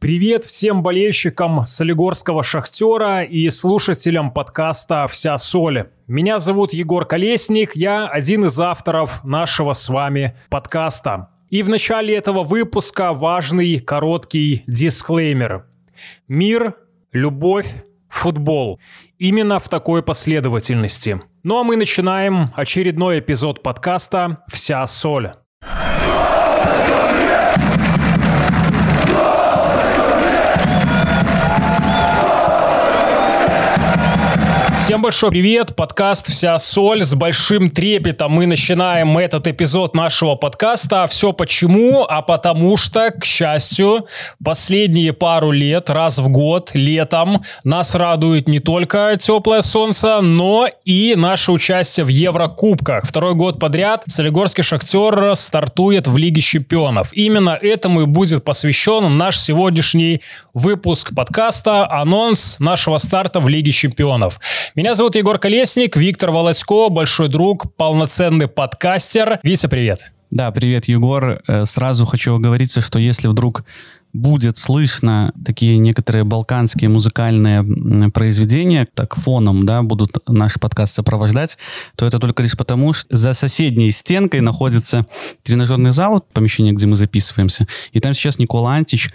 Привет всем болельщикам Солигорского «Шахтера» и слушателям подкаста «Вся соль». Меня зовут Егор Колесник, я один из авторов нашего с вами подкаста. И в начале этого выпуска важный короткий дисклеймер. Мир, любовь, футбол. Именно в такой последовательности. Ну а мы начинаем очередной эпизод подкаста «Вся соль». Всем большой привет, подкаст «Вся соль». С большим трепетом мы начинаем этот эпизод нашего подкаста. Все почему? А потому что, к счастью, последние пару лет, раз в год, летом, нас радует не только теплое солнце, но и наше участие в Еврокубках. Второй год подряд Солигорский «Шахтер» стартует в Лиге чемпионов. Именно этому и будет посвящен наш сегодняшний выпуск подкаста, анонс нашего старта в Лиге чемпионов. Меня зовут Егор Колесник, Виктор Володько, большой друг, полноценный подкастер. Витя, привет. Да, привет, Егор. Э, сразу хочу оговориться, что если вдруг будет слышно такие некоторые балканские музыкальные произведения, так фоном, да, будут наш подкаст сопровождать, то это только лишь потому, что за соседней стенкой находится тренажерный зал, помещение, где мы записываемся, и там сейчас Никола Антич,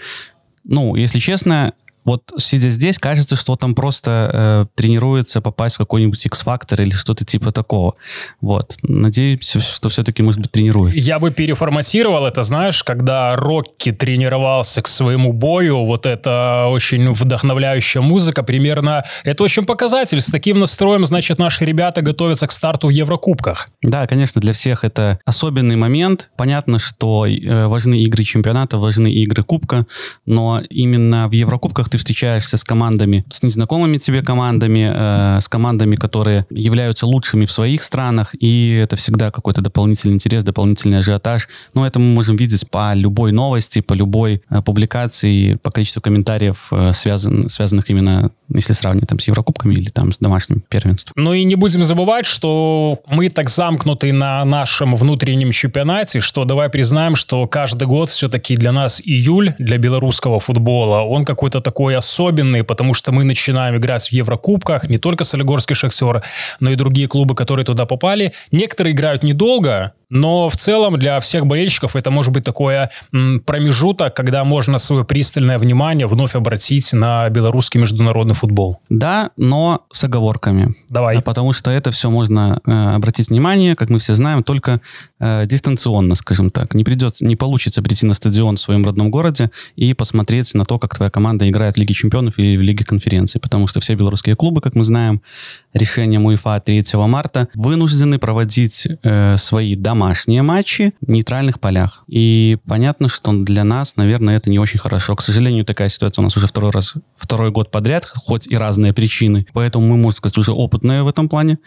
ну, если честно, вот сидя здесь, кажется, что там просто э, тренируется попасть в какой-нибудь X-Factor или что-то типа такого. Вот. Надеюсь, что все-таки, может быть, тренируется. Я бы переформатировал это, знаешь, когда Рокки тренировался к своему бою, вот это очень вдохновляющая музыка, примерно, это очень показатель. С таким настроем, значит, наши ребята готовятся к старту в Еврокубках. Да, конечно, для всех это особенный момент. Понятно, что э, важны игры чемпионата, важны игры Кубка, но именно в Еврокубках ты встречаешься с командами, с незнакомыми тебе командами, э, с командами, которые являются лучшими в своих странах, и это всегда какой-то дополнительный интерес, дополнительный ажиотаж. Но это мы можем видеть по любой новости, по любой э, публикации, по количеству комментариев, э, связан, связанных именно, если сравнивать там с Еврокубками или там с домашним первенством. Ну и не будем забывать, что мы так замкнуты на нашем внутреннем чемпионате, что давай признаем, что каждый год все-таки для нас июль, для белорусского футбола, он какой-то такой особенный, потому что мы начинаем играть в Еврокубках, не только Солигорский Шахтер, но и другие клубы, которые туда попали. Некоторые играют недолго, но в целом для всех болельщиков это может быть такое промежуток, когда можно свое пристальное внимание вновь обратить на белорусский международный футбол. Да, но с оговорками. Давай. Потому что это все можно э, обратить внимание, как мы все знаем, только э, дистанционно, скажем так. Не придется, не получится прийти на стадион в своем родном городе и посмотреть на то, как твоя команда играет в Лиге чемпионов или в Лиге конференции. Потому что все белорусские клубы, как мы знаем, решением УЕФА 3 марта вынуждены проводить э, свои домашние матчи в нейтральных полях. И понятно, что для нас, наверное, это не очень хорошо. К сожалению, такая ситуация у нас уже второй раз, второй год подряд, хоть и разные причины. Поэтому мы, можно сказать, уже опытные в этом плане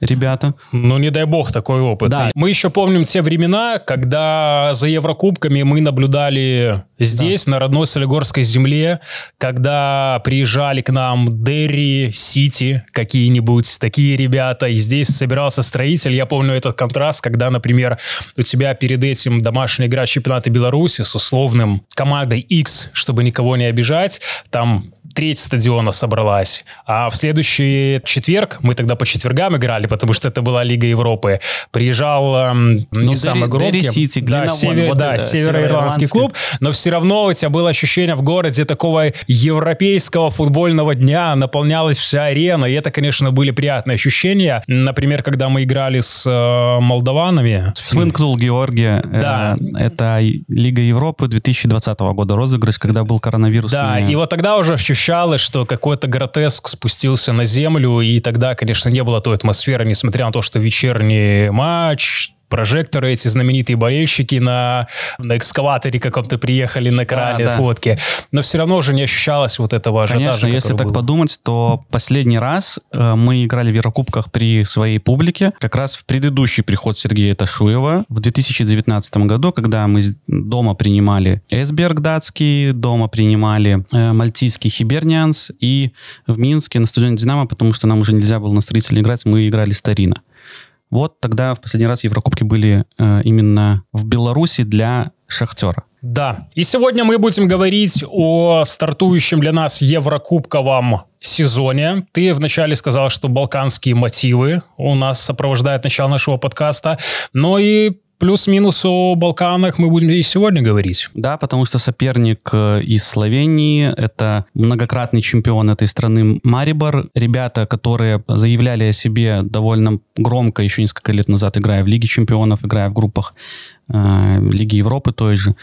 ребята. Ну, не дай бог такой опыт. Да. Мы еще помним те времена, когда за Еврокубками мы наблюдали здесь, да. на родной Солигорской земле, когда приезжали к нам Дерри, Сити, какие-нибудь такие ребята, и здесь собирался строитель. Я помню этот контраст, когда, например, у тебя перед этим домашняя игра чемпионата Беларуси с условным командой X, чтобы никого не обижать, там треть стадиона собралась. А в следующий четверг, мы тогда по четвергам играли, потому что это была Лига Европы, приезжал эм, ну, не Дерри, самый громкий. Дерри Сити, да, север, вот да, североирландский клуб, но все равно у тебя было ощущение в городе такого европейского футбольного дня, наполнялась вся арена, и это, конечно, были приятные ощущения. Например, когда мы играли с э, молдаванами. Свинкнул Георгия. Э, да. Э, это Лига Европы 2020 года розыгрыш, когда был коронавирус. Да, и вот тогда уже ощущение ощущалось, что какой-то гротеск спустился на землю, и тогда, конечно, не было той атмосферы, несмотря на то, что вечерний матч, прожекторы, эти знаменитые болельщики на, на экскаваторе каком-то приехали, на кране да, да. фотки. Но все равно уже не ощущалось вот этого ажиотажа. Конечно, если так был. подумать, то последний раз э, мы играли в Еврокубках при своей публике, как раз в предыдущий приход Сергея Ташуева в 2019 году, когда мы дома принимали Эсберг датский, дома принимали э, мальтийский Хибернианс, и в Минске на стадионе «Динамо», потому что нам уже нельзя было на строителе играть, мы играли Старина. Вот тогда в последний раз Еврокубки были э, именно в Беларуси для Шахтера. Да. И сегодня мы будем говорить о стартующем для нас Еврокубковом сезоне. Ты вначале сказал, что балканские мотивы у нас сопровождают начало нашего подкаста, но и Плюс-минус о Балканах мы будем и сегодня говорить. Да, потому что соперник э, из Словении — это многократный чемпион этой страны Марибор. Ребята, которые заявляли о себе довольно громко еще несколько лет назад, играя в Лиге чемпионов, играя в группах э, Лиги Европы той же.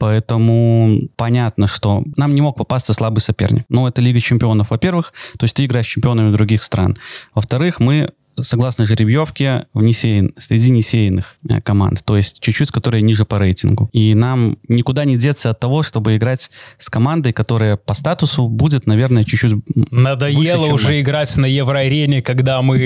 Поэтому понятно, что нам не мог попасться слабый соперник. Но это Лига чемпионов, во-первых, то есть ты играешь с чемпионами других стран. Во-вторых, мы согласно жеребьевке, в несеян, среди несеянных э, команд, то есть чуть-чуть, которые ниже по рейтингу. И нам никуда не деться от того, чтобы играть с командой, которая по статусу будет, наверное, чуть-чуть Надоело выше, уже мы. играть на Евроарене, когда мы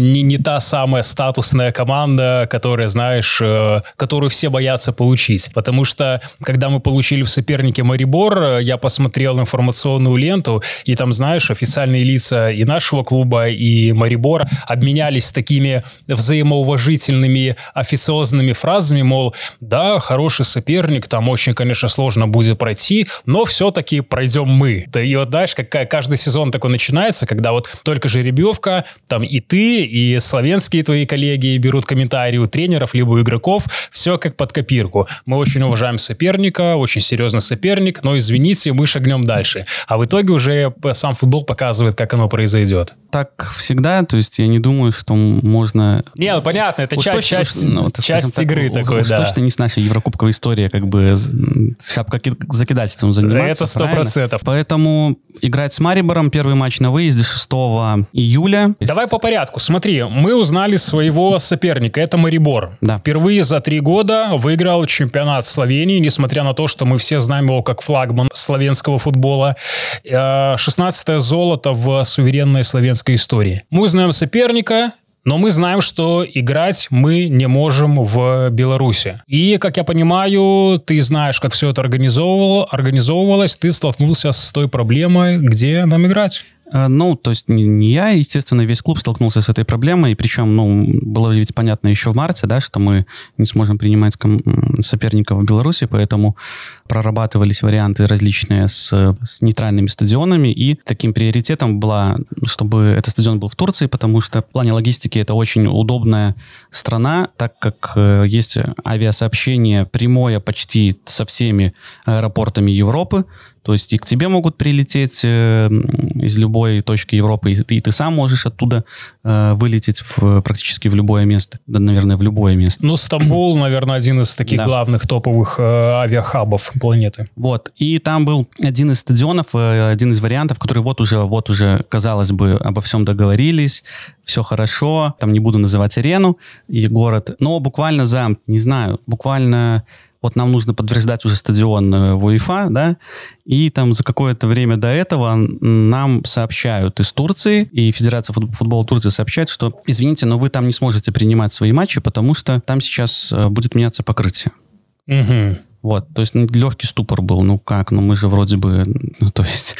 не, не та самая статусная команда, которая, знаешь, э, которую все боятся получить. Потому что, когда мы получили в сопернике Марибор, э, я посмотрел информационную ленту, и там, знаешь, официальные лица и нашего клуба, и Марибора обменялись обменялись такими взаимоуважительными официозными фразами, мол, да, хороший соперник, там очень, конечно, сложно будет пройти, но все-таки пройдем мы. Да и вот, знаешь, как каждый сезон такой начинается, когда вот только жеребьевка, там и ты, и славянские твои коллеги берут комментарии у тренеров, либо у игроков, все как под копирку. Мы очень уважаем соперника, очень серьезный соперник, но, извините, мы шагнем дальше. А в итоге уже сам футбол показывает, как оно произойдет. Так всегда, то есть я не думаю, думаю, что можно... Не, ну понятно, это часть, часть, ну, вот, часть так, игры такой, да. точно не с нашей еврокубковой истории, как бы шапка закидательством заниматься. Это сто процентов. Поэтому играть с Марибором, первый матч на выезде 6 июля. Давай по порядку. Смотри, мы узнали своего соперника, это Марибор. Да. Впервые за три года выиграл чемпионат Словении, несмотря на то, что мы все знаем его как флагман славянского футбола. 16 э, золото в суверенной славянской истории. Мы узнаем соперника, но мы знаем, что играть мы не можем в Беларуси. И, как я понимаю, ты знаешь, как все это организовывало, организовывалось, ты столкнулся с той проблемой, где нам играть. Э, ну, то есть не, я, естественно, весь клуб столкнулся с этой проблемой, причем, ну, было ведь понятно еще в марте, да, что мы не сможем принимать соперников в Беларуси, поэтому прорабатывались варианты различные с, с нейтральными стадионами, и таким приоритетом была, чтобы этот стадион был в Турции, потому что в плане логистики это очень удобная страна, так как э, есть авиасообщение прямое почти со всеми аэропортами Европы, то есть и к тебе могут прилететь э, из любой точки Европы, и ты, и ты сам можешь оттуда э, вылететь в, практически в любое место. Да, наверное, в любое место. Ну, Стамбул, наверное, один из таких да. главных топовых э, авиахабов планеты. Вот. И там был один из стадионов, э, один из вариантов, который вот уже, вот уже, казалось бы, обо всем договорились, все хорошо, там не буду называть арену и город, но буквально за, не знаю, буквально вот нам нужно подтверждать уже стадион э, в УЕФА, да, и там за какое-то время до этого нам сообщают из Турции, и Федерация футбола Турции сообщает, что, извините, но вы там не сможете принимать свои матчи, потому что там сейчас э, будет меняться покрытие. Угу. Вот, то есть ну, легкий ступор был, ну как, ну мы же вроде бы, ну то есть...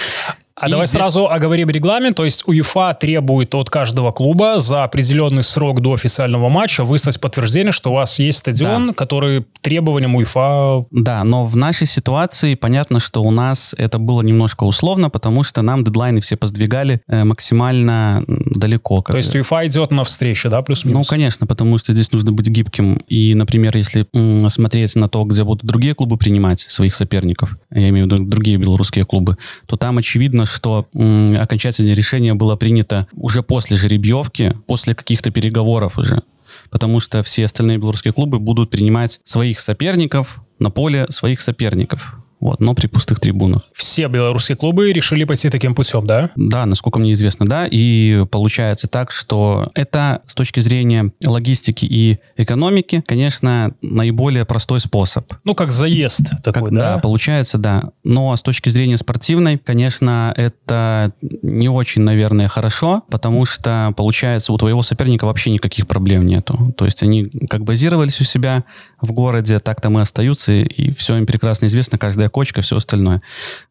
А и давай здесь... сразу оговорим регламент. То есть УЕФА требует от каждого клуба за определенный срок до официального матча выслать подтверждение, что у вас есть стадион, да. который требованиям УЕФА... Да, но в нашей ситуации понятно, что у нас это было немножко условно, потому что нам дедлайны все поздвигали э, максимально далеко. То есть УЕФА идет навстречу, да, плюс-минус? Ну, конечно, потому что здесь нужно быть гибким. И, например, если смотреть на то, где будут другие клубы принимать своих соперников, я имею в виду другие белорусские клубы, то там очевидно, что м, окончательное решение было принято уже после жеребьевки, после каких-то переговоров уже. Потому что все остальные белорусские клубы будут принимать своих соперников на поле своих соперников вот, но при пустых трибунах. Все белорусские клубы решили пойти таким путем, да? Да, насколько мне известно, да, и получается так, что это с точки зрения логистики и экономики, конечно, наиболее простой способ. Ну, как заезд такой, как, да? Да, получается, да. Но с точки зрения спортивной, конечно, это не очень, наверное, хорошо, потому что, получается, у твоего соперника вообще никаких проблем нету. То есть они как базировались у себя в городе, так там и остаются, и все им прекрасно известно, каждая кочка, все остальное.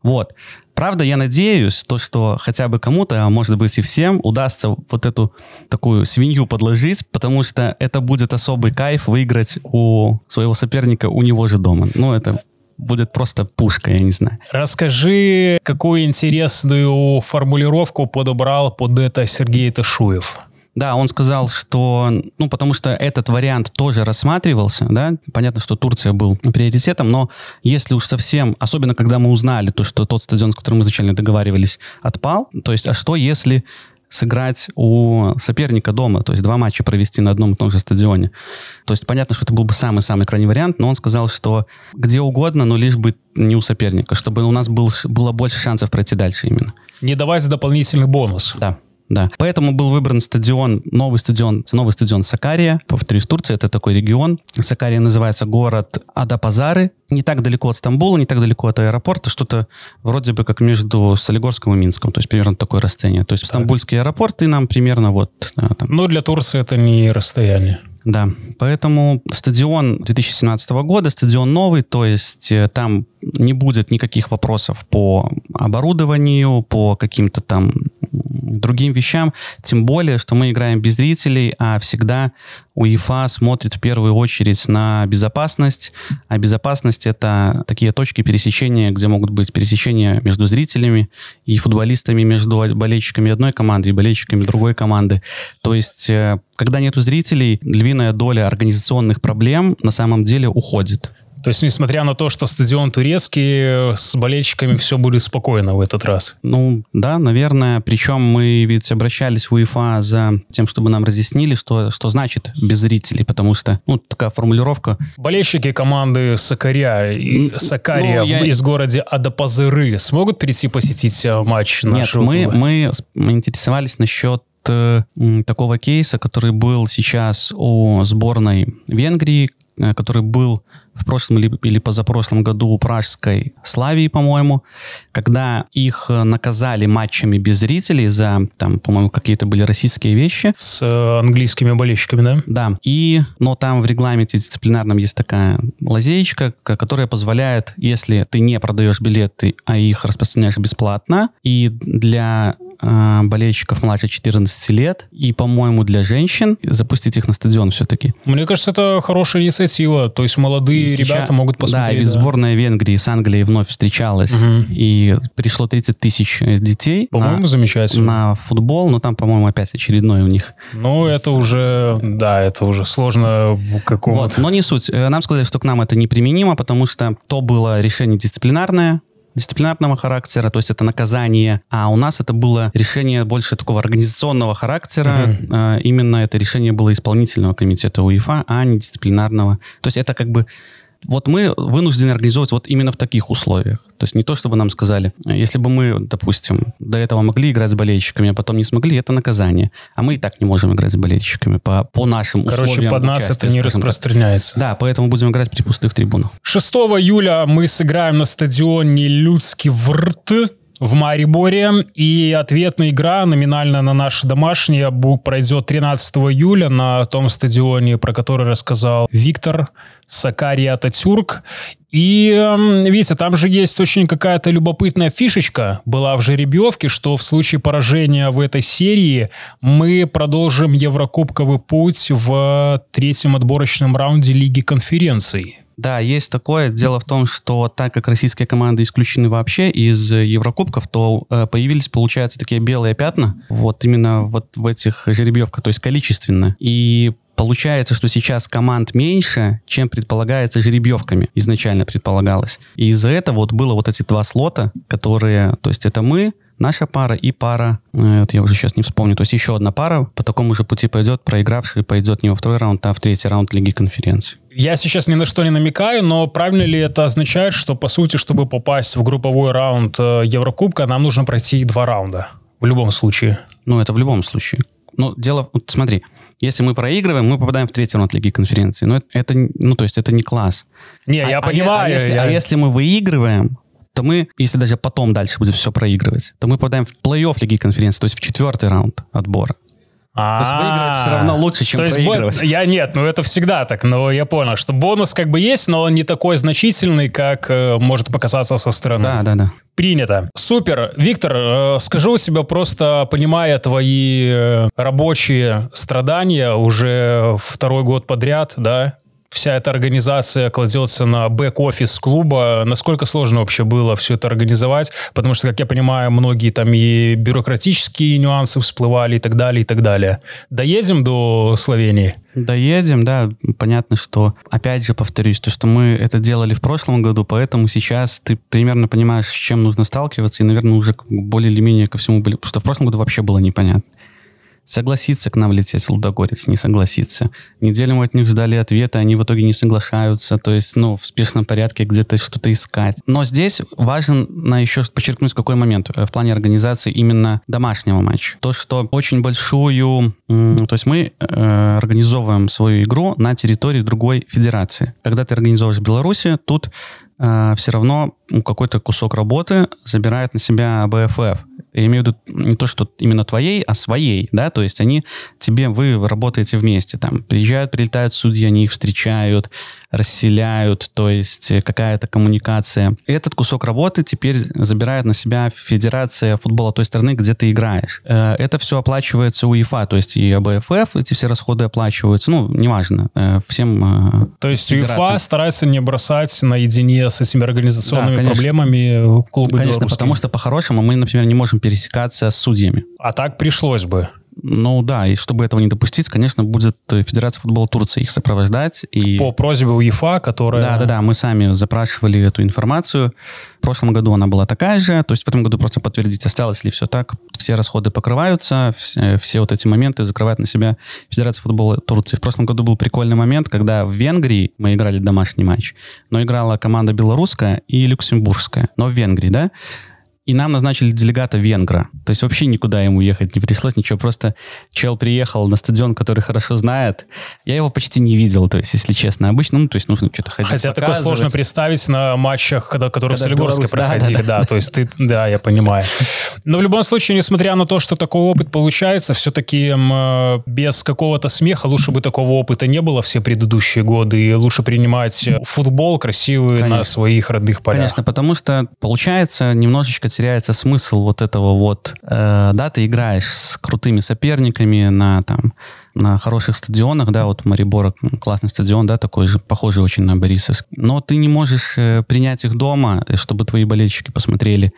Вот. Правда, я надеюсь, то, что хотя бы кому-то, а может быть и всем, удастся вот эту такую свинью подложить, потому что это будет особый кайф выиграть у своего соперника у него же дома. Ну, это будет просто пушка, я не знаю. Расскажи, какую интересную формулировку подобрал под это Сергей Ташуев. Да, он сказал, что, ну, потому что этот вариант тоже рассматривался, да, понятно, что Турция был приоритетом, но если уж совсем, особенно когда мы узнали то, что тот стадион, с которым мы изначально договаривались, отпал, то есть, а что если сыграть у соперника дома, то есть два матча провести на одном и том же стадионе. То есть понятно, что это был бы самый-самый крайний вариант, но он сказал, что где угодно, но лишь бы не у соперника, чтобы у нас был, было больше шансов пройти дальше именно. Не давать дополнительный бонус. Да. Да. Поэтому был выбран стадион, новый стадион, новый стадион Сакария. Повторюсь, Турция это такой регион. Сакария называется город Адапазары. Не так далеко от Стамбула, не так далеко от аэропорта. Что-то вроде бы как между Солигорском и Минском. То есть примерно такое расстояние. То есть так. Стамбульский аэропорт и нам примерно вот... Да, там. Ну, для Турции это не расстояние. Да, поэтому стадион 2017 года, стадион новый, то есть э, там не будет никаких вопросов по оборудованию, по каким-то там другим вещам, тем более, что мы играем без зрителей, а всегда УЕФА смотрит в первую очередь на безопасность, а безопасность — это такие точки пересечения, где могут быть пересечения между зрителями и футболистами, между болельщиками одной команды и болельщиками другой команды. То есть, э, когда нету зрителей, львиная доля организационных проблем на самом деле уходит. То есть, несмотря на то, что стадион турецкий, с болельщиками все будет спокойно в этот раз. Ну, да, наверное. Причем мы ведь обращались в УЕФА за тем, чтобы нам разъяснили, что, что значит без зрителей, потому что, ну, такая формулировка. Болельщики команды Сакаря, и Сакария ну, я... из города Адапазыры смогут прийти посетить э, матч нашего Нет, мы, мы, мы интересовались насчет э, такого кейса, который был сейчас у сборной Венгрии, который был в прошлом или, или позапрошлом году у пражской Славии, по-моему, когда их э, наказали матчами без зрителей за, там, по-моему, какие-то были российские вещи. С э, английскими болельщиками, да? Да. И, но там в регламенте дисциплинарном есть такая лазеечка, которая позволяет, если ты не продаешь билеты, а их распространяешь бесплатно, и для э, болельщиков младше 14 лет и, по-моему, для женщин запустить их на стадион все-таки. Мне кажется, это хорошая инициатива. То есть молодые Сейчас, ребята могут посмотреть. Да, ведь да. сборная Венгрии с Англией вновь встречалась, угу. и пришло 30 тысяч детей. По-моему, замечательно. На футбол, но там, по-моему, опять очередной у них. Ну, это уже, да, это уже сложно какого-то. Вот, но не суть. Э, нам сказали, что к нам это неприменимо, потому что то было решение дисциплинарное, дисциплинарного характера, то есть это наказание, а у нас это было решение больше такого организационного характера. Uh-huh. Именно это решение было исполнительного комитета УЕФА, а не дисциплинарного. То есть это как бы вот мы вынуждены организовывать вот именно в таких условиях. То есть не то, чтобы нам сказали, если бы мы, допустим, до этого могли играть с болельщиками, а потом не смогли, это наказание. А мы и так не можем играть с болельщиками по, по нашим Короче, условиям под нас это не распространяется. Так. Да, поэтому будем играть при пустых трибунах. 6 июля мы сыграем на стадионе Людский Врт в Мариборе. И ответная игра номинально на наши домашние пройдет 13 июля на том стадионе, про который рассказал Виктор Сакария Ататюрк. И, эм, видите, там же есть очень какая-то любопытная фишечка была в жеребьевке, что в случае поражения в этой серии мы продолжим Еврокубковый путь в третьем отборочном раунде Лиги конференций. Да, есть такое. Дело в том, что так как российские команды исключены вообще из Еврокубков, то э, появились, получается, такие белые пятна вот именно вот в этих жеребьевках, то есть количественно. И Получается, что сейчас команд меньше, чем предполагается жеребьевками изначально предполагалось. И из-за этого вот было вот эти два слота, которые, то есть это мы, наша пара и пара, э, вот я уже сейчас не вспомню, то есть еще одна пара по такому же пути пойдет, проигравший пойдет не во второй раунд, а в третий раунд Лиги конференции. Я сейчас ни на что не намекаю, но правильно ли это означает, что, по сути, чтобы попасть в групповой раунд э, Еврокубка, нам нужно пройти два раунда? В любом случае. Ну, это в любом случае. Но дело... Вот смотри, если мы проигрываем, мы попадаем в третий раунд Лиги конференции. Но это, это ну, то есть это не класс. Не, а, я а, понимаю. А если, я... а если мы выигрываем, то мы, если даже потом дальше будет все проигрывать, то мы попадаем в плей-офф Лиги конференции, то есть в четвертый раунд отбора. То есть выиграть все равно лучше, чем То проигрывать. Я нет, ну это всегда так, но я понял, что бонус как бы есть, но он не такой значительный, как э, может показаться со стороны. Да, да, да. Принято. Супер. Виктор, э, скажу себе просто, понимая твои э, рабочие страдания уже второй год подряд, да, вся эта организация кладется на бэк-офис клуба. Насколько сложно вообще было все это организовать? Потому что, как я понимаю, многие там и бюрократические нюансы всплывали и так далее, и так далее. Доедем до Словении? Доедем, да. Понятно, что, опять же, повторюсь, то, что мы это делали в прошлом году, поэтому сейчас ты примерно понимаешь, с чем нужно сталкиваться, и, наверное, уже более или менее ко всему были... Потому что в прошлом году вообще было непонятно. Согласится к нам лететь Лудогорец, не согласится. Неделю мы от них ждали ответа, они в итоге не соглашаются, то есть, ну, в спешном порядке где-то что-то искать. Но здесь важно еще подчеркнуть какой момент э, в плане организации именно домашнего матча. То, что очень большую... То есть мы э, организовываем свою игру на территории другой федерации. Когда ты организовываешь в Беларуси, тут э, все равно какой-то кусок работы забирает на себя БФФ. Я имею в виду не то, что именно твоей, а своей, да, то есть они тебе, вы работаете вместе, там, приезжают, прилетают судьи, они их встречают, расселяют, то есть какая-то коммуникация. И этот кусок работы теперь забирает на себя Федерация футбола той страны, где ты играешь. Э, это все оплачивается у ЕФА, то есть и АБФФ, эти все расходы оплачиваются, ну, неважно, э, всем э, То есть УЕФА старается не бросать наедине с этими организационными да, проблемами клубы Конечно, потому что по-хорошему мы, например, не можем пересекаться с судьями. А так пришлось бы. Ну да, и чтобы этого не допустить, конечно, будет Федерация футбола Турции их сопровождать. И... По просьбе УЕФА, которая... Да-да-да, мы сами запрашивали эту информацию. В прошлом году она была такая же, то есть в этом году просто подтвердить, осталось ли все так. Все расходы покрываются, все, все вот эти моменты закрывает на себя Федерация футбола Турции. В прошлом году был прикольный момент, когда в Венгрии мы играли домашний матч, но играла команда белорусская и люксембургская, но в Венгрии, да, и нам назначили делегата венгра. То есть вообще никуда ему ехать не пришлось, ничего. Просто чел приехал на стадион, который хорошо знает. Я его почти не видел, то есть, если честно. Обычно, ну, то есть нужно что-то ходить, Хотя такое сложно представить на матчах, когда, которые когда в Солигорске проходили. Да, да, да. да, то есть ты, да, я понимаю. Но в любом случае, несмотря на то, что такой опыт получается, все-таки э, без какого-то смеха лучше бы такого опыта не было все предыдущие годы, и лучше принимать футбол красивый Конечно. на своих родных полях. Конечно, потому что получается немножечко теряется смысл вот этого вот, э, да, ты играешь с крутыми соперниками на там на хороших стадионах, да, вот Марибора классный стадион, да, такой же, похожий очень на Борисовск. Но ты не можешь э, принять их дома, чтобы твои болельщики посмотрели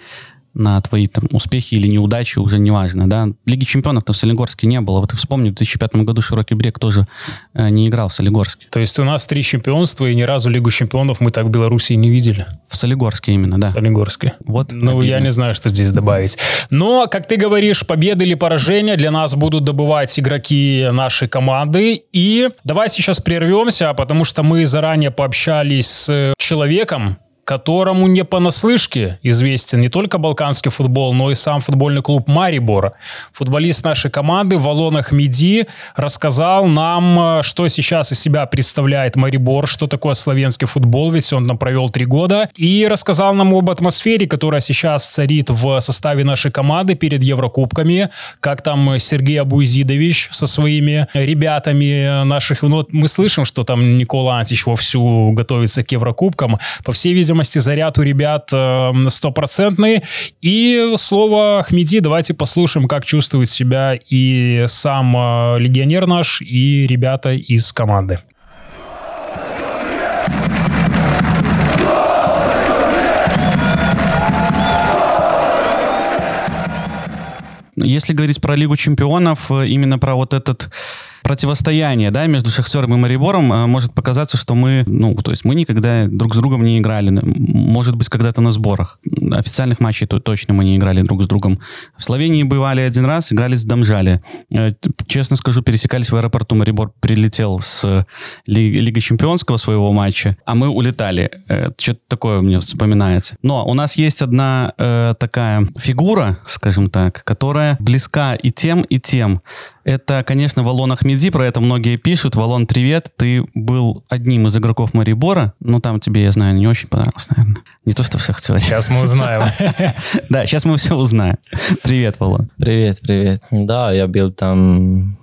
на твои там успехи или неудачи, уже не важно, да. Лиги чемпионов-то в Солигорске не было. Вот ты вспомни, в 2005 году Широкий Брег тоже э, не играл в Солигорске. То есть у нас три чемпионства, и ни разу Лигу чемпионов мы так в Беларуси не видели? В Солигорске именно, да. В Солигорске. Вот. Ну, обидно. я не знаю, что здесь добавить. Но, как ты говоришь, победы или поражения для нас будут добывать игроки нашей команды. И давай сейчас прервемся, потому что мы заранее пообщались с человеком, которому не понаслышке известен не только балканский футбол, но и сам футбольный клуб Марибор. Футболист нашей команды Валон Ахмеди рассказал нам, э, что сейчас из себя представляет Марибор, что такое славянский футбол, ведь он там провел три года, и рассказал нам об атмосфере, которая сейчас царит в составе нашей команды перед Еврокубками, как там Сергей Абуизидович со своими ребятами наших, ну, мы слышим, что там Никола Антич вовсю готовится к Еврокубкам, по всей видимости, видимости, заряд у ребят э, стопроцентный. И слово Ахмеди, давайте послушаем, как чувствует себя и сам э, легионер наш, и ребята из команды. Если говорить про Лигу чемпионов, э, именно про вот этот противостояние, да, между Шахтером и Марибором э, может показаться, что мы, ну, то есть мы никогда друг с другом не играли. Может быть, когда-то на сборах. Официальных матчей то точно мы не играли друг с другом. В Словении бывали один раз, играли с Домжали. Э, честно скажу, пересекались в аэропорту. Марибор прилетел с Ли Лиги Чемпионского своего матча, а мы улетали. Э, что-то такое мне вспоминается. Но у нас есть одна э, такая фигура, скажем так, которая близка и тем, и тем. Это, конечно, Валон Ахмеди, про это многие пишут. Валон, привет, ты был одним из игроков Марибора, но там тебе, я знаю, не очень понравилось, наверное. Не то, что в Шахтере. Сейчас мы узнаем. Да, сейчас мы все узнаем. Привет, Валон. Привет, привет. Да, я был там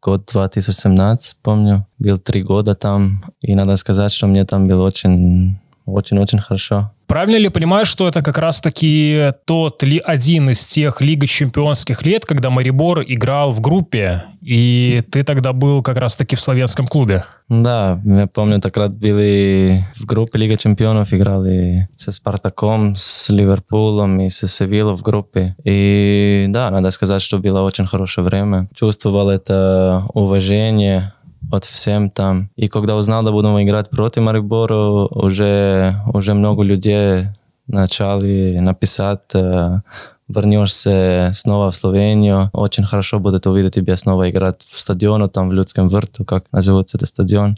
год 2017, помню. Был три года там, и надо сказать, что мне там было очень очень-очень хорошо. Правильно ли понимаю, что это как раз-таки тот ли один из тех Лига чемпионских лет, когда Марибор играл в группе, и ты тогда был как раз-таки в славянском клубе? Да, я помню, тогда были в группе Лига чемпионов, играли со Спартаком, с Ливерпулем и с Севилом в группе. И да, надо сказать, что было очень хорошее время. Чувствовал это уважение от всем там. И когда узнал, да будем играть против Марибору, уже, уже много людей начали написать, э, вернешься снова в Словению, очень хорошо будет увидеть тебя снова играть в стадионе, там в Людском верту, как называется этот стадион.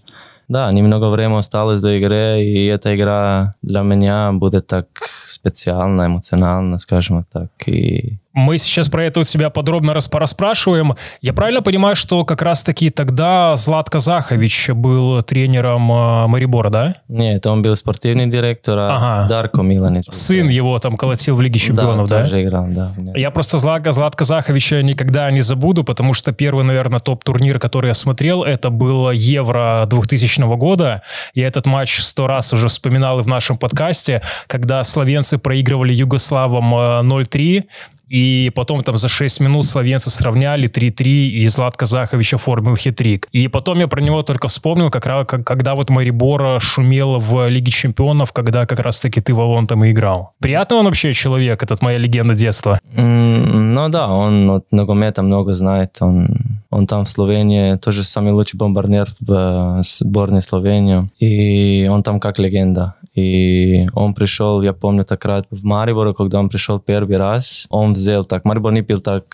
Да, немного времени осталось до игры, и эта игра для меня будет так специально, эмоционально, скажем так. И мы сейчас про это у себя подробно расспрашиваем. Я правильно понимаю, что как раз-таки тогда Златко Захович был тренером э, Марибора, да? Нет, он был спортивный директор, а ага. Дарко Миланич. Сын его там колотил в Лиге Чемпионов, да? Да, играл, да. Я просто Златко, Златко Заховича никогда не забуду, потому что первый, наверное, топ-турнир, который я смотрел, это был Евро 2000 года. Я этот матч сто раз уже вспоминал и в нашем подкасте, когда словенцы проигрывали Югославам 0-3, э, и потом там за 6 минут словенцы сравняли 3-3, и Златко Захович оформил хитрик. И потом я про него только вспомнил, как, как, когда вот Марибора шумел в Лиге Чемпионов, когда как раз-таки ты, Валон, там и играл. Приятный он вообще человек, этот моя легенда детства? Ну да, он от Ногомета много знает, он, он там в Словении тоже самый лучший бомбардир в сборной Словении, и он там как легенда. И он пришел, я помню, так раз в Марибору, когда он пришел первый раз, он взял так, Марибор не пил так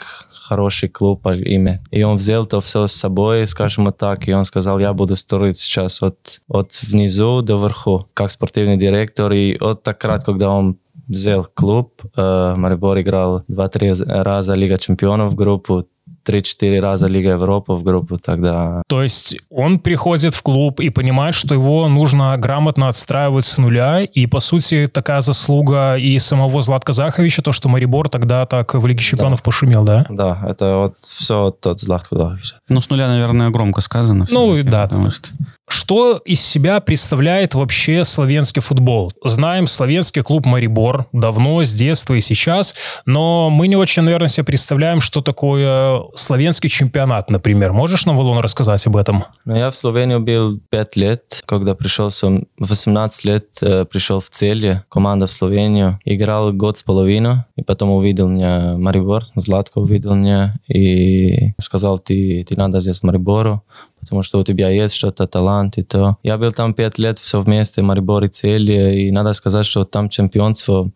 хороший клуб по имя. И он взял то все с собой, скажем так, и он сказал, я буду строить сейчас от, от внизу до верху, как спортивный директор. И вот так раз, когда он взял клуб, э, Марибор играл два-три раза Лига чемпионов группу, 3-4 раза Лига Европы в группу тогда. То есть он приходит в клуб и понимает, что его нужно грамотно отстраивать с нуля, и, по сути, такая заслуга и самого Златка Заховича, то, что Марибор тогда так в Лиге Чемпионов да. пошумел, да? Да, это вот все тот Златко Захович. Ну, с нуля, наверное, громко сказано. Ну, да. Потому что... Что из себя представляет вообще славянский футбол? Знаем славянский клуб «Марибор» давно, с детства и сейчас, но мы не очень, наверное, себе представляем, что такое славянский чемпионат, например. Можешь нам, Валон, рассказать об этом? Ну, я в Словению был 5 лет, когда пришел, 18 лет э, пришел в Целье, команда в Словению. Играл год с половиной, и потом увидел меня Марибор, Златко увидел меня и сказал, ты, ты надо здесь в Марибору потому что у тебя есть что-то, талант и то. Я был там пять лет все вместе, Марибор и Цели, и надо сказать, что там чемпионство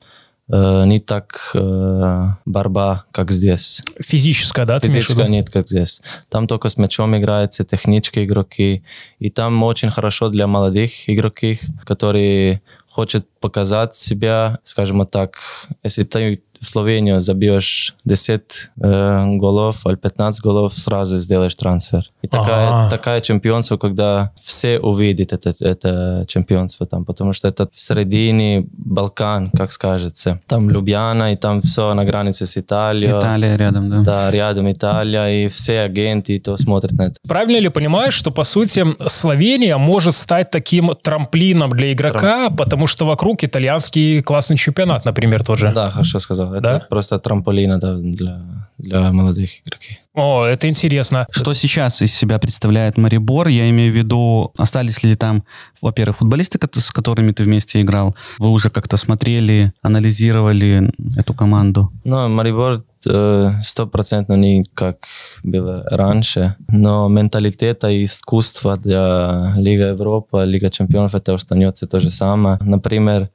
э, не так э, борьба, как здесь. Физическая, да? Физическая нет, как здесь. Там только с мячом играются технические игроки, и там очень хорошо для молодых игроков, которые хотят показать себя, скажем так, если ты в Словению забьешь 10 э, голов или 15 голов, сразу сделаешь трансфер. И такая, ага. такая чемпионство, когда все увидят это, это чемпионство там, потому что это в середине Балкан, как скажется. Там Любяна, и там все на границе с Италией. Италия рядом, да? Да, рядом Италия, и все агенты то смотрят на это. Правильно ли понимаешь, что, по сути, Словения может стать таким трамплином для игрока, Трамп... потому что вокруг итальянский классный чемпионат, например, тот же? Да, хорошо сказал. Это да? просто трамполина да, для, для молодых игроков. О, это интересно. Что сейчас из себя представляет Марибор? Я имею в виду, остались ли там, во-первых, футболисты, с которыми ты вместе играл? Вы уже как-то смотрели, анализировали эту команду? Ну, Марибор Э, стопроцентно не как было раньше, но менталитета и искусство для Лига Европы, Лига Чемпионов это останется то же самое. Например,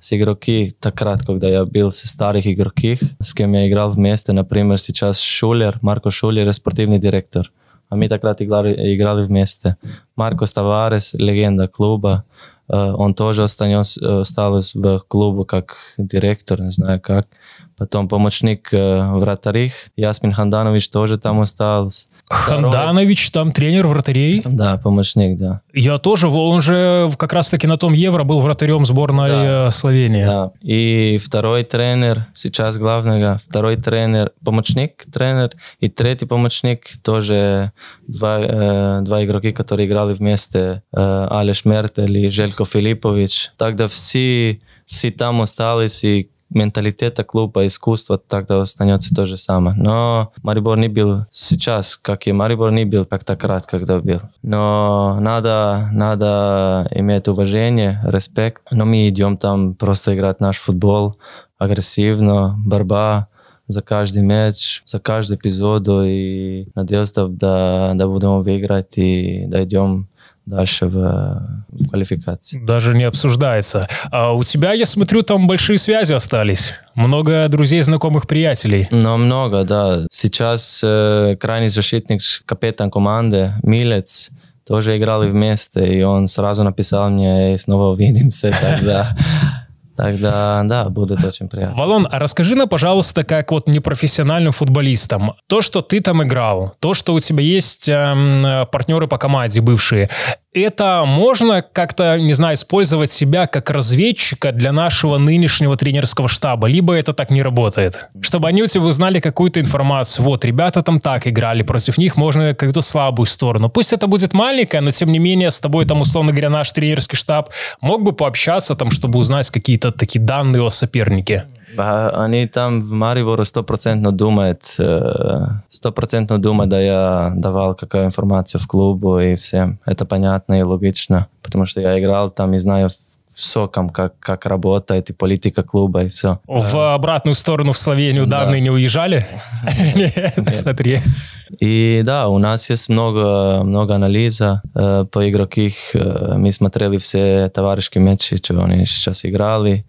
с игроки, так рад, когда я был с старых игроков, с кем я играл вместе, например, сейчас Шулер, Марко Шулер, šoli razportivni direktor. A mi takrat igrali, igrali v meste. Marko Stavares, legenda kluba, uh, on tože ostaje, eh, ostalo v klubu, kak direktor, ne znajo kako Потом помощник э, вратарей Ясмин Ханданович тоже там остался. Ханданович там тренер вратарей? Да, помощник, да. Я тоже, он же как раз-таки на том Евро был вратарем сборной да. Э, Словении. Да. И второй тренер, сейчас главный, второй тренер, помощник тренер, и третий помощник тоже два, э, два игроки, которые играли вместе, э, Алеш Мертель и Желько Филиппович. Тогда все все там остались, и менталитета клуба, искусства тогда останется то же самое. Но Марибор не был сейчас, как и Марибор не был как тогда, когда был. Но надо, надо иметь уважение, респект. Но мы идем там просто играть наш футбол агрессивно, борьба за каждый мяч, за каждый эпизод, и надеюсь, да, да будем выиграть и дойдем дальше в, в квалификации. Даже не обсуждается. А у тебя, я смотрю, там большие связи остались. Много друзей, знакомых, приятелей. Ну, много, да. Сейчас э, крайний защитник, капитан команды, Милец, тоже играли вместе, и он сразу написал мне, и снова увидимся тогда. Тогда, да, будет очень приятно. Валон, а расскажи нам, пожалуйста, как вот непрофессиональным футболистам, то, что ты там играл, то, что у тебя есть эм, партнеры по команде бывшие, это можно как-то, не знаю, использовать себя как разведчика для нашего нынешнего тренерского штаба, либо это так не работает? Чтобы они у тебя узнали какую-то информацию. Вот, ребята там так играли, против них можно какую-то слабую сторону. Пусть это будет маленькая, но тем не менее с тобой там, условно говоря, наш тренерский штаб мог бы пообщаться там, чтобы узнать какие-то такие данные о сопернике. Они там в Марибору стопроцентно думают, стопроцентно думают, да я давал какую информацию в клубу и всем. Это понятно и логично, потому что я играл там и знаю соком, как, как работает и политика клуба, и все. В обратную сторону в Словению да. не уезжали? Нет, смотри. И да, у нас есть много, много анализа э, по игрокам. Э, мы смотрели все товарищеские матчи, что они сейчас играли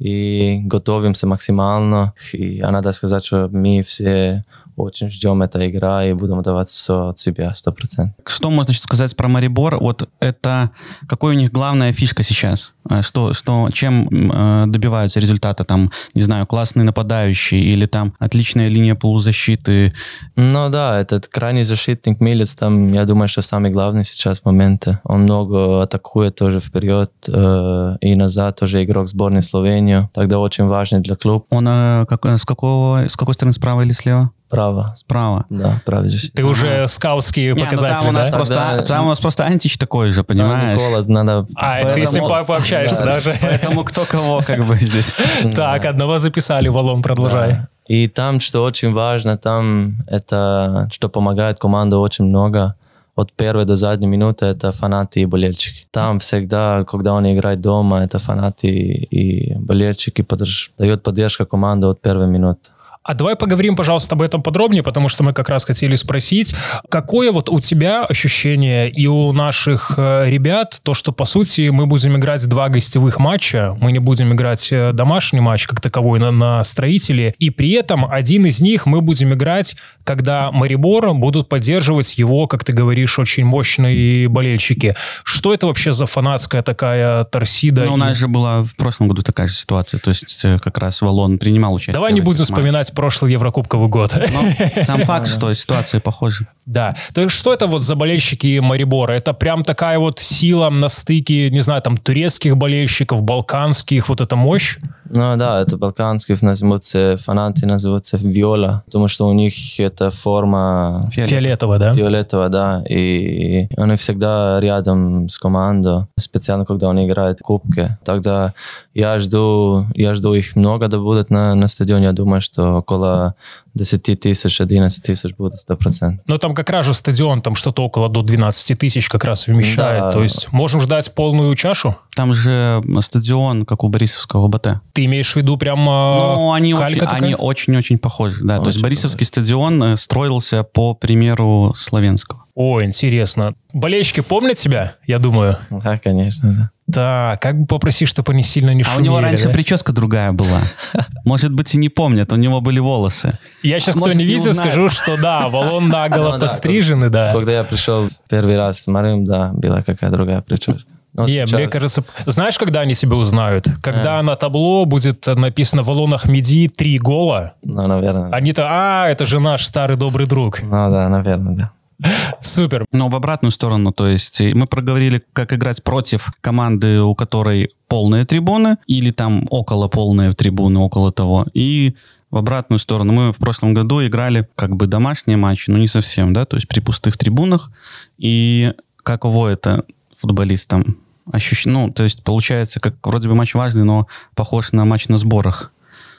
и готовимся максимально. И надо сказать, что мы все очень ждем этой игры и будем давать все от себя, сто процентов. Что можно сказать про Марибор? Вот это какой у них главная фишка сейчас? Э, что, что, чем э, добиваются результата? Там, не знаю, классные нападающие или там отличная линия полузащиты? Ну да, этот крайний защитник Милец, там, я думаю, что самый главный сейчас момент. Он много атакует тоже вперед э, и назад, тоже игрок сборной Словении. Тогда очень важный для клуба. Он э, как, с, какого, с какой стороны, справа или слева? Справа. Справа. Да, правда. Ты ага. уже скаутские Не, показатели, ну там у нас да? Просто, Тогда... Там у нас просто антич такой же, понимаешь? Да, Никола, надо... А, Поэтому... ты с ним пообщаешься даже. Поэтому кто кого как бы здесь. Так, одного записали, Валом, продолжай. И там, что очень важно, там это, что помогает команду очень много от первой до задней минуты это фанаты и болельщики. Там всегда, когда они играют дома, это фанаты и болельщики подерж... дают поддержку команды от первой минуты. А давай поговорим, пожалуйста, об этом подробнее, потому что мы как раз хотели спросить, какое вот у тебя ощущение и у наших э, ребят, то, что, по сути, мы будем играть два гостевых матча, мы не будем играть э, домашний матч как таковой на, на строителе, и при этом один из них мы будем играть, когда Марибор будут поддерживать его, как ты говоришь, очень мощные болельщики. Что это вообще за фанатская такая торсида? Ну, у нас и... же была в прошлом году такая же ситуация, то есть э, как раз Валон принимал участие. Давай не будем вспоминать прошлый Еврокубковый год. Но сам факт, что ситуация похожа. Да. То есть что это вот за болельщики Марибора? Это прям такая вот сила на стыке, не знаю, там, турецких болельщиков, балканских, вот эта мощь? Ну да, это балканские называются фанаты, называются виола, потому что у них это форма... Фиолетовая, да? Фиолетовая, да. И они всегда рядом с командой, специально когда они играют в кубке. Тогда я жду, я жду их много да будет на, на стадионе. Я думаю, что около 10 тысяч, 11 тысяч будет 100%. Но там как раз же стадион, там что-то около до 12 тысяч как раз вмещает. Да. То есть можем ждать полную чашу? Там же стадион, как у Борисовского БТ. Ты имеешь в виду прям Ну, они очень, они очень-очень похожи. Да. Очень То есть Борисовский стадион э, строился по примеру Славянского. О, интересно. Болельщики помнят тебя, я думаю? Да, конечно, да. Да, как бы попроси, чтобы они сильно не шумели. А у него раньше да? прическа другая была. Может быть, и не помнят, у него были волосы. Я сейчас, а кто не видел, скажу, что да, Валон наголо ну пострижены, да. Когда я пришел первый раз в Марим, да, была какая другая прическа. Но не, сейчас... мне кажется, знаешь, когда они себя узнают? Когда а. на табло будет написано «Валон Ахмеди три гола». Ну, наверное. Они-то, а, это же наш старый добрый друг. Ну, да, наверное, да. Супер. Но в обратную сторону, то есть мы проговорили, как играть против команды, у которой полные трибуны, или там около полные трибуны, около того. И в обратную сторону. Мы в прошлом году играли как бы домашние матчи, но не совсем, да, то есть при пустых трибунах. И каково это футболистам? ощущение, ну, то есть получается, как вроде бы матч важный, но похож на матч на сборах.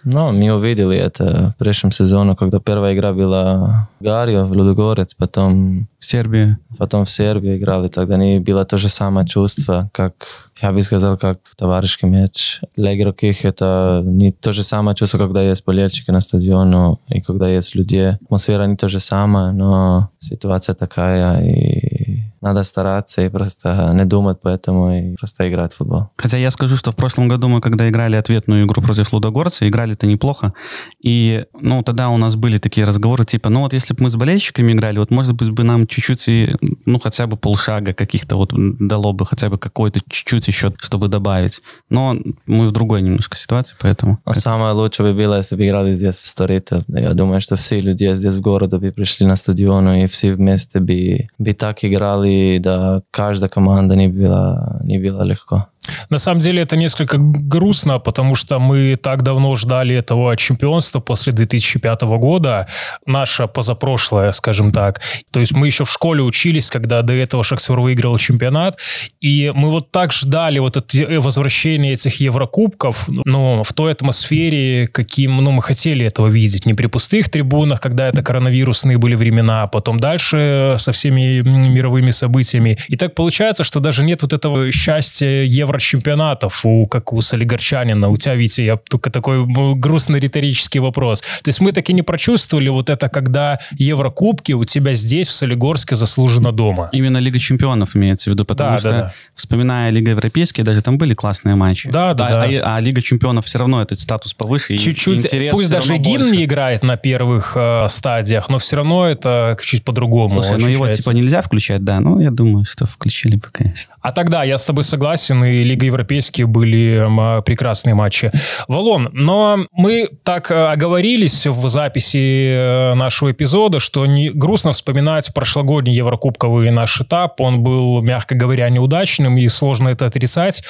Ну, мы увидели это в прошлом сезоне, когда первая игра была в Гарио, в Людогорец, потом в Сербии. Потом в Сербии играли, тогда не было то же самое чувство, как, я бы сказал, как товарищеский мяч. Для игроков это не то же самое чувство, когда есть болельщики на стадионе и когда есть люди. Атмосфера не то же самое, но ситуация такая, и надо стараться и просто не думать поэтому и просто играть в футбол. Хотя я скажу, что в прошлом году мы, когда играли ответную игру против Лудогорца, играли-то неплохо. И, ну, тогда у нас были такие разговоры, типа, ну вот если бы мы с болельщиками играли, вот может быть бы нам чуть-чуть, и, ну, хотя бы полшага каких-то вот дало бы хотя бы какой-то чуть-чуть еще, чтобы добавить. Но мы в другой немножко ситуации, поэтому... А самое лучшее бы было, если бы играли здесь в Сторите. Я думаю, что все люди здесь в городе бы пришли на стадион, и все вместе бы, бы так играли и да, каждая команда не была, не была легко. На самом деле это несколько грустно, потому что мы так давно ждали этого чемпионства после 2005 года, наше позапрошлое, скажем так. То есть мы еще в школе учились, когда до этого Шахтер выиграл чемпионат, и мы вот так ждали вот это э, возвращение этих Еврокубков, но в той атмосфере, каким ну, мы хотели этого видеть. Не при пустых трибунах, когда это коронавирусные были времена, а потом дальше со всеми мировыми событиями. И так получается, что даже нет вот этого счастья Евро еврочемпионатов, у, как у Солигарчанина. У тебя, Витя, я только такой грустный риторический вопрос. То есть мы так и не прочувствовали вот это, когда Еврокубки у тебя здесь, в Солигорске, заслуженно дома. Именно Лига чемпионов имеется в виду, потому да, что, да, да. вспоминая Лига Европейская, даже там были классные матчи. Да, да, а, да. А, а Лига чемпионов все равно этот статус повыше. Чуть-чуть, пусть даже гимн больше. не играет на первых э, стадиях, но все равно это чуть по-другому Слушай, ну его типа нельзя включать, да, ну я думаю, что включили бы, конечно. А тогда я с тобой согласен, и Лига Европейские были прекрасные матчи. Валон, но мы так э, оговорились в записи э, нашего эпизода, что не грустно вспоминать прошлогодний Еврокубковый наш этап. Он был, мягко говоря, неудачным, и сложно это отрицать.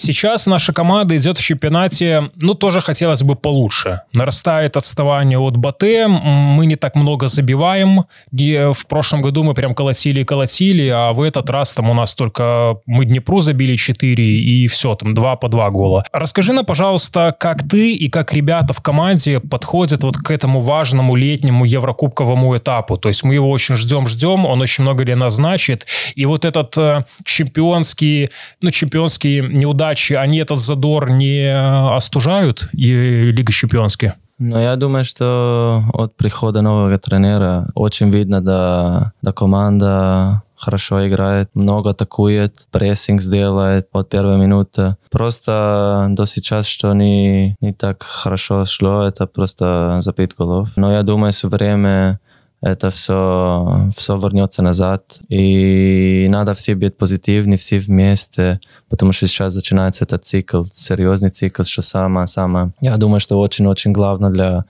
Сейчас наша команда идет в чемпионате, ну, тоже хотелось бы получше. Нарастает отставание от Батэ, мы не так много забиваем. И в прошлом году мы прям колотили и колотили, а в этот раз там у нас только мы Днепру забили 4 и все, там 2 по 2 гола. Расскажи нам, пожалуйста, как ты и как ребята в команде подходят вот к этому важному летнему еврокубковому этапу. То есть мы его очень ждем-ждем, он очень много для нас значит. И вот этот э, чемпионский, ну, чемпионский неудачный передачи, они этот задор не остужают и Лига Чемпионские? Ну, я думаю, что от прихода нового тренера очень видно, да, да команда хорошо играет, много атакует, прессинг сделает от первой минуты. Просто до сейчас, что не, не так хорошо шло, это просто забит голов. Но я думаю, со временем это все, все вернется назад. И надо все быть позитивны, все вместе, потому что сейчас начинается этот цикл, серьезный цикл, что самое-самое. Я думаю, что очень-очень главное для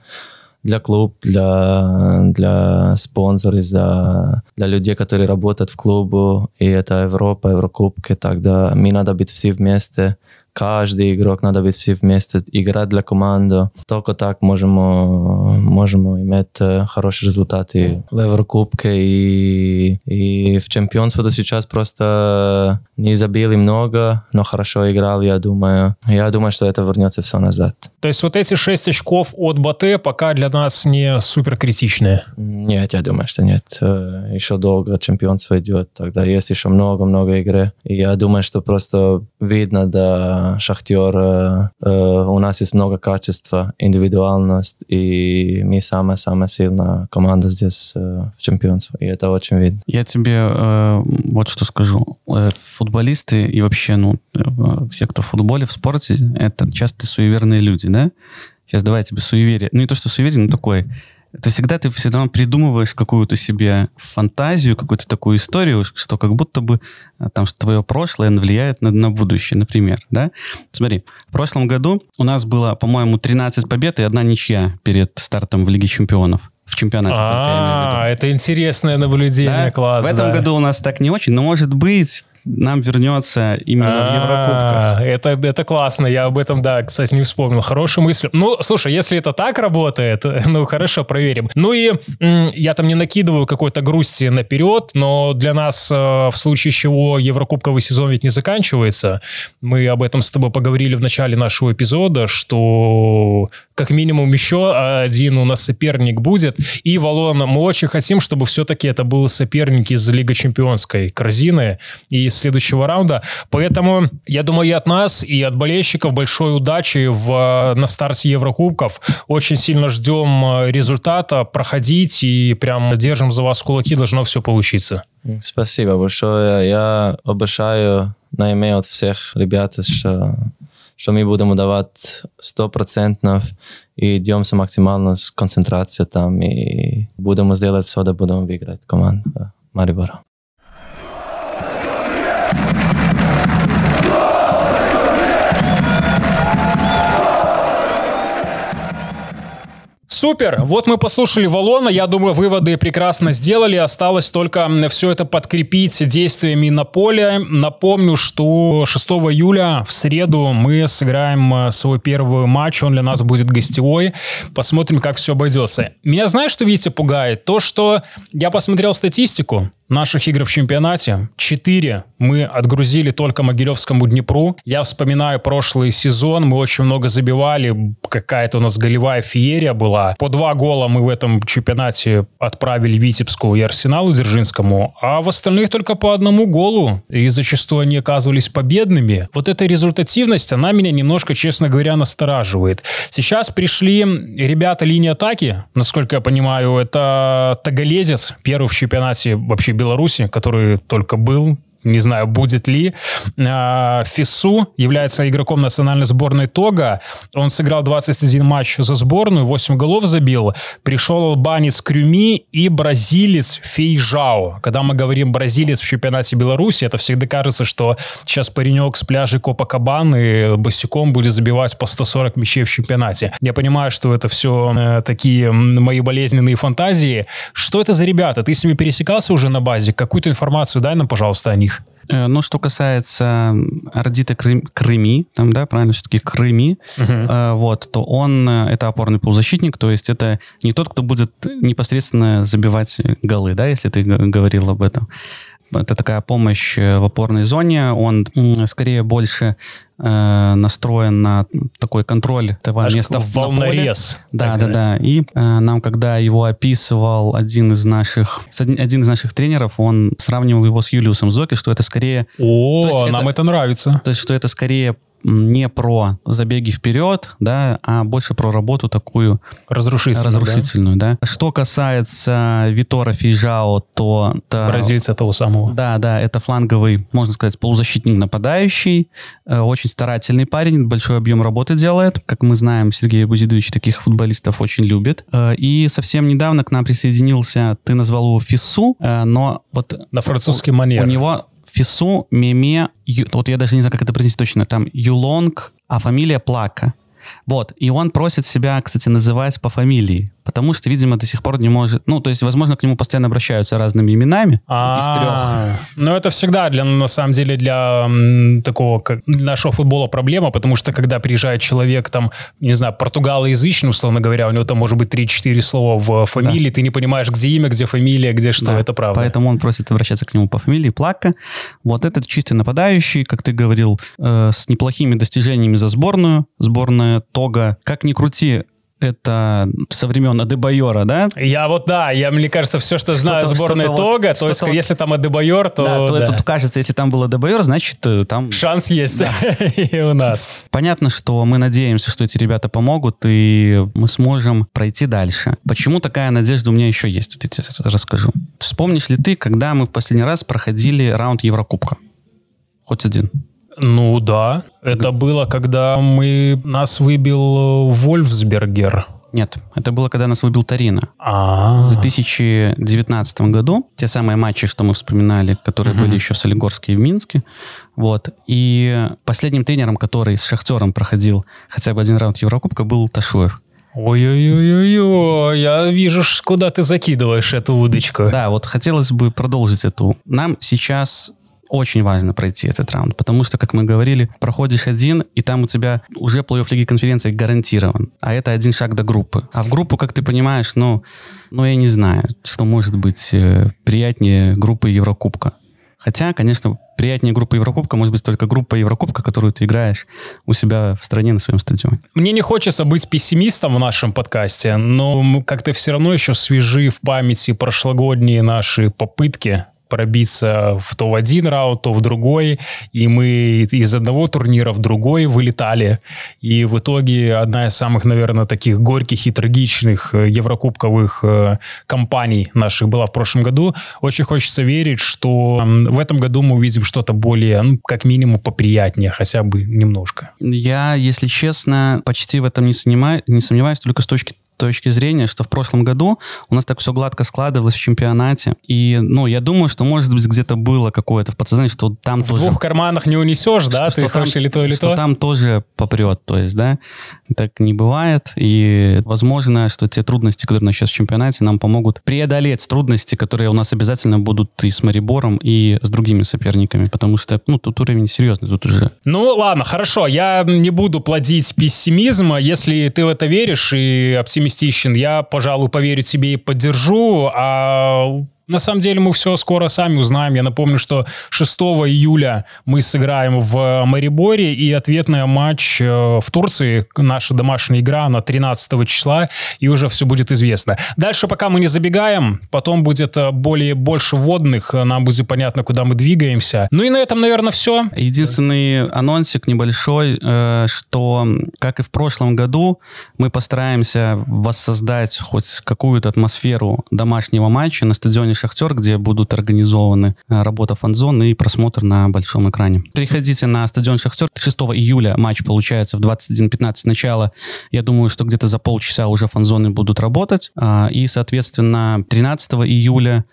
для клуб, для, для спонсоров, для, для людей, которые работают в клубу, и это Европа, Еврокубки, тогда мы надо быть все вместе, каждый игрок надо быть все вместе, играть для команды. Только так можем, можем иметь хорошие результаты в Еврокубке и, и в чемпионстве до сейчас просто не забили много, но хорошо играл, я думаю. Я думаю, что это вернется все назад. То есть вот эти шесть очков от Батэ пока для нас не супер критичные? Нет, я думаю, что нет. Еще долго чемпионство идет, тогда есть еще много-много игры. И я думаю, что просто видно, да, Шахтер, у нас есть много качества, индивидуальность, и мы самая-самая сильная команда здесь в чемпионстве, и это очень видно. Я тебе вот что скажу. Футболисты и вообще, ну, все, кто в футболе, в спорте, это часто суеверные люди, да? Сейчас давай я тебе суеверие. Ну, не то, что суеверие, но такое то всегда ты всегда придумываешь какую-то себе фантазию, какую-то такую историю, что как будто бы а, там что твое прошлое влияет на, на будущее, например, да? Смотри, в прошлом году у нас было, по-моему, 13 побед и одна ничья перед стартом в Лиге чемпионов в чемпионате. А, это интересное наблюдение, класс. В этом году у нас так не очень, но может быть нам вернется именно в А, Еврокубках. Это, это классно, я об этом, да, кстати, не вспомнил. Хорошая мысль. Ну, слушай, если это так работает, ну, хорошо, проверим. Ну и я там не накидываю какой-то грусти наперед, но для нас, э, в случае чего, Еврокубковый сезон ведь не заканчивается. Мы об этом с тобой поговорили в начале нашего эпизода, что как минимум еще один у нас соперник будет. И, Валон, мы очень хотим, чтобы все-таки это был соперник из Лига Чемпионской корзины и из следующего раунда. Поэтому, я думаю, и от нас, и от болельщиков большой удачи в, на старте Еврокубков. Очень сильно ждем э, результата, проходить и прям держим за вас кулаки, должно все получиться. Спасибо большое. Я обещаю на имя от всех ребят, что, что мы будем давать стопроцентно и максимально с концентрацией там и будем сделать все, да будем выиграть команду Марибора. Супер! Вот мы послушали Валона. Я думаю, выводы прекрасно сделали. Осталось только все это подкрепить действиями на поле. Напомню, что 6 июля в среду мы сыграем э, свой первый матч. Он для нас будет гостевой. Посмотрим, как все обойдется. Меня знаешь, что, Витя, пугает? То, что я посмотрел статистику наших игр в чемпионате. Четыре мы отгрузили только Могилевскому Днепру. Я вспоминаю прошлый сезон, мы очень много забивали, какая-то у нас голевая феерия была. По два гола мы в этом чемпионате отправили Витебску и Арсеналу Дзержинскому, а в остальных только по одному голу. И зачастую они оказывались победными. Вот эта результативность, она меня немножко, честно говоря, настораживает. Сейчас пришли ребята линии атаки, насколько я понимаю, это Таголезец, первый в чемпионате вообще Беларуси, который только был, не знаю, будет ли. А, Фису является игроком национальной сборной Тога. Он сыграл 21 матч за сборную, 8 голов забил. Пришел албанец Крюми и бразилец Фейжао. Когда мы говорим бразилец в чемпионате Беларуси, это всегда кажется, что сейчас паренек с пляжа Копакабаны босиком будет забивать по 140 мячей в чемпионате. Я понимаю, что это все э, такие мои болезненные фантазии. Что это за ребята? Ты с ними пересекался уже на базе? Какую-то информацию дай нам, пожалуйста, о них. Ну, что касается Ардита Крым, Крыми, там, да, правильно, все-таки Крыми, uh-huh. вот, то он, это опорный полузащитник, то есть это не тот, кто будет непосредственно забивать голы, да, если ты говорил об этом. Это такая помощь в опорной зоне, он скорее больше э, настроен на такой контроль этого Аж места в волнорез. Да, да, да. И э, нам, когда его описывал один из наших один из наших тренеров, он сравнивал его с Юлиусом Зоки, что это скорее... О, нам это, это нравится. То есть, что это скорее не про забеги вперед, да, а больше про работу такую разрушительную. разрушительную да? Да. Что касается Витора Фейжао, то... то Бразильца того самого. Да, да, это фланговый, можно сказать, полузащитник нападающий, очень старательный парень, большой объем работы делает. Как мы знаем, Сергей Бузидович таких футболистов очень любит. И совсем недавно к нам присоединился, ты назвал его Фису, но вот... На французский манер. У него Фису, Меме, Ю, вот я даже не знаю, как это произнести точно, там Юлонг, а фамилия Плака. Вот, и он просит себя, кстати, называть по фамилии, потому что, видимо, до сих пор не может... Ну, то есть, возможно, к нему постоянно обращаются разными именами из трех. Ну, это всегда, для, на самом деле, для м, такого как, нашего футбола проблема, потому что, когда приезжает человек, там, не знаю, португалоязычный, условно говоря, у него там может быть 3-4 слова в фамилии, да. ты не понимаешь, где имя, где фамилия, где что, да, это правда. Поэтому он просит обращаться к нему по фамилии Плака. Вот этот чистый нападающий, как ты говорил, э, с неплохими достижениями за сборную. Сборная Тога, как ни крути, это со времен Адебайора, да? Я вот, да, я, мне кажется, все, что знаю что сборной что Тога, вот, то есть, вот, если там Адебайор, то... Да, то да. это кажется, если там был Адебайор, значит, там... Шанс есть да. и у нас. Понятно, что мы надеемся, что эти ребята помогут, и мы сможем пройти дальше. Почему такая надежда у меня еще есть? Вот я тебе расскажу. Вспомнишь ли ты, когда мы в последний раз проходили раунд Еврокубка? Хоть один. Ну да, это было, когда мы нас выбил Вольфсбергер. Нет, это было, когда нас выбил Тарина. А-а-а. В 2019 году, те самые матчи, что мы вспоминали, которые uh-huh. были еще в Солигорске и в Минске. Вот. И последним тренером, который с Шахтером проходил хотя бы один раунд Еврокубка, был Ташуев. Ой-ой-ой-ой, я вижу, куда ты закидываешь эту удочку. Да, вот хотелось бы продолжить эту. Нам сейчас очень важно пройти этот раунд, потому что, как мы говорили, проходишь один, и там у тебя уже плей-офф Лиги Конференции гарантирован, а это один шаг до группы. А в группу, как ты понимаешь, ну, ну я не знаю, что может быть э, приятнее группы Еврокубка. Хотя, конечно, приятнее группа Еврокубка может быть только группа Еврокубка, которую ты играешь у себя в стране на своем стадионе. Мне не хочется быть пессимистом в нашем подкасте, но как-то все равно еще свежи в памяти прошлогодние наши попытки пробиться в то в один раунд, то в другой, и мы из одного турнира в другой вылетали, и в итоге одна из самых, наверное, таких горьких и трагичных э, еврокубковых э, кампаний наших была в прошлом году. Очень хочется верить, что в этом году мы увидим что-то более, ну, как минимум, поприятнее, хотя бы немножко. Я, если честно, почти в этом не, сомневаюсь, не сомневаюсь, только с точки точки зрения, что в прошлом году у нас так все гладко складывалось в чемпионате. И, ну, я думаю, что, может быть, где-то было какое-то в подсознании, что там в тоже... В двух карманах не унесешь, да? Что, ты что хочешь там, или то, или что то? там тоже попрет, то есть, да? Так не бывает. И, возможно, что те трудности, которые у нас сейчас в чемпионате, нам помогут преодолеть трудности, которые у нас обязательно будут и с Марибором, и с другими соперниками, потому что, ну, тут уровень серьезный, тут уже... Ну, ладно, хорошо, я не буду плодить пессимизма, если ты в это веришь и оптимистично оптимистичен. Я, пожалуй, поверю тебе и поддержу. А на самом деле мы все скоро сами узнаем. Я напомню, что 6 июля мы сыграем в Мариборе, и ответный матч э, в Турции, наша домашняя игра на 13 числа, и уже все будет известно. Дальше, пока мы не забегаем, потом будет э, более больше водных, нам будет понятно, куда мы двигаемся. Ну и на этом, наверное, все. Единственный анонсик небольшой, э, что, как и в прошлом году, мы постараемся воссоздать хоть какую-то атмосферу домашнего матча на стадионе «Шахтер», где будут организованы э, работа фан-зон и просмотр на большом экране. Приходите на стадион «Шахтер». 6 июля матч получается в 21.15 начала. Я думаю, что где-то за полчаса уже фан-зоны будут работать. А, и, соответственно, 13 июля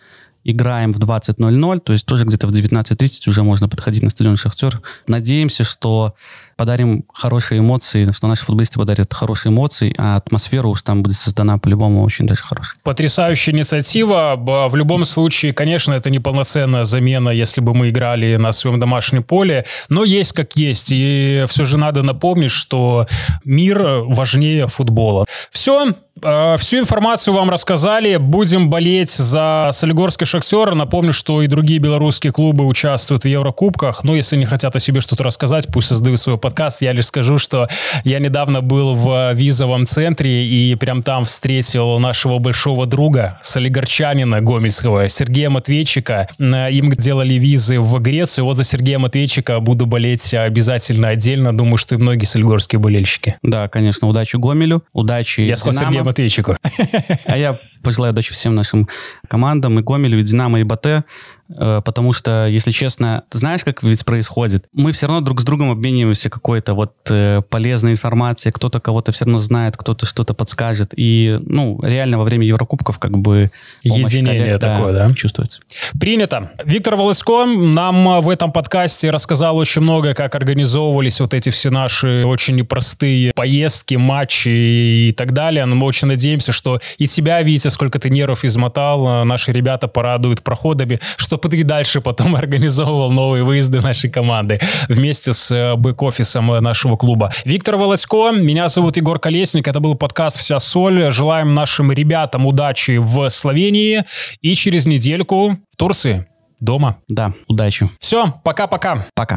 играем в 20.00, то есть тоже где-то в 19.30 уже можно подходить на стадион «Шахтер». Надеемся, что подарим хорошие эмоции, что наши футболисты подарят хорошие эмоции, а атмосфера уж там будет создана по-любому очень даже хорошая. Потрясающая инициатива. В любом случае, конечно, это не полноценная замена, если бы мы играли на своем домашнем поле, но есть как есть. И все же надо напомнить, что мир важнее футбола. Все, а, Всю информацию вам рассказали. Будем болеть за Солигорский Шахтер. Напомню, что и другие белорусские клубы участвуют в Еврокубках. Но если не хотят о себе что-то рассказать, пусть создают свой подкаст. Я лишь скажу, что я недавно был в визовом центре и прям там встретил нашего большого друга, солигарчанина гомельского, Сергея Матвейчика. Им делали визы в Грецию. Вот за Сергея Матвейчика буду болеть обязательно отдельно. Думаю, что и многие солигорские болельщики. Да, конечно. Удачи Гомелю, удачи Я сказал Сергею Матвейчику. А я пожелаю удачи всем нашим командам, и Гомелю, и Динамо, и Батэ. Э, потому что, если честно, ты знаешь, как ведь происходит? Мы все равно друг с другом обмениваемся какой-то вот э, полезной информацией, кто-то кого-то все равно знает, кто-то что-то подскажет, и, ну, реально во время Еврокубков как бы единение коллег, такое, да, да, чувствуется. Принято. Виктор Волосько нам в этом подкасте рассказал очень много, как организовывались вот эти все наши очень непростые поездки, матчи и так далее. Но мы очень надеемся, что и тебя, Витя, сколько ты нервов измотал, наши ребята порадуют проходами, что чтобы ты дальше потом организовывал новые выезды нашей команды вместе с э, бэк-офисом э, нашего клуба. Виктор Володько, меня зовут Егор Колесник, это был подкаст «Вся соль». Желаем нашим ребятам удачи в Словении и через недельку в Турции дома. Да, удачи. Все, пока-пока. Пока.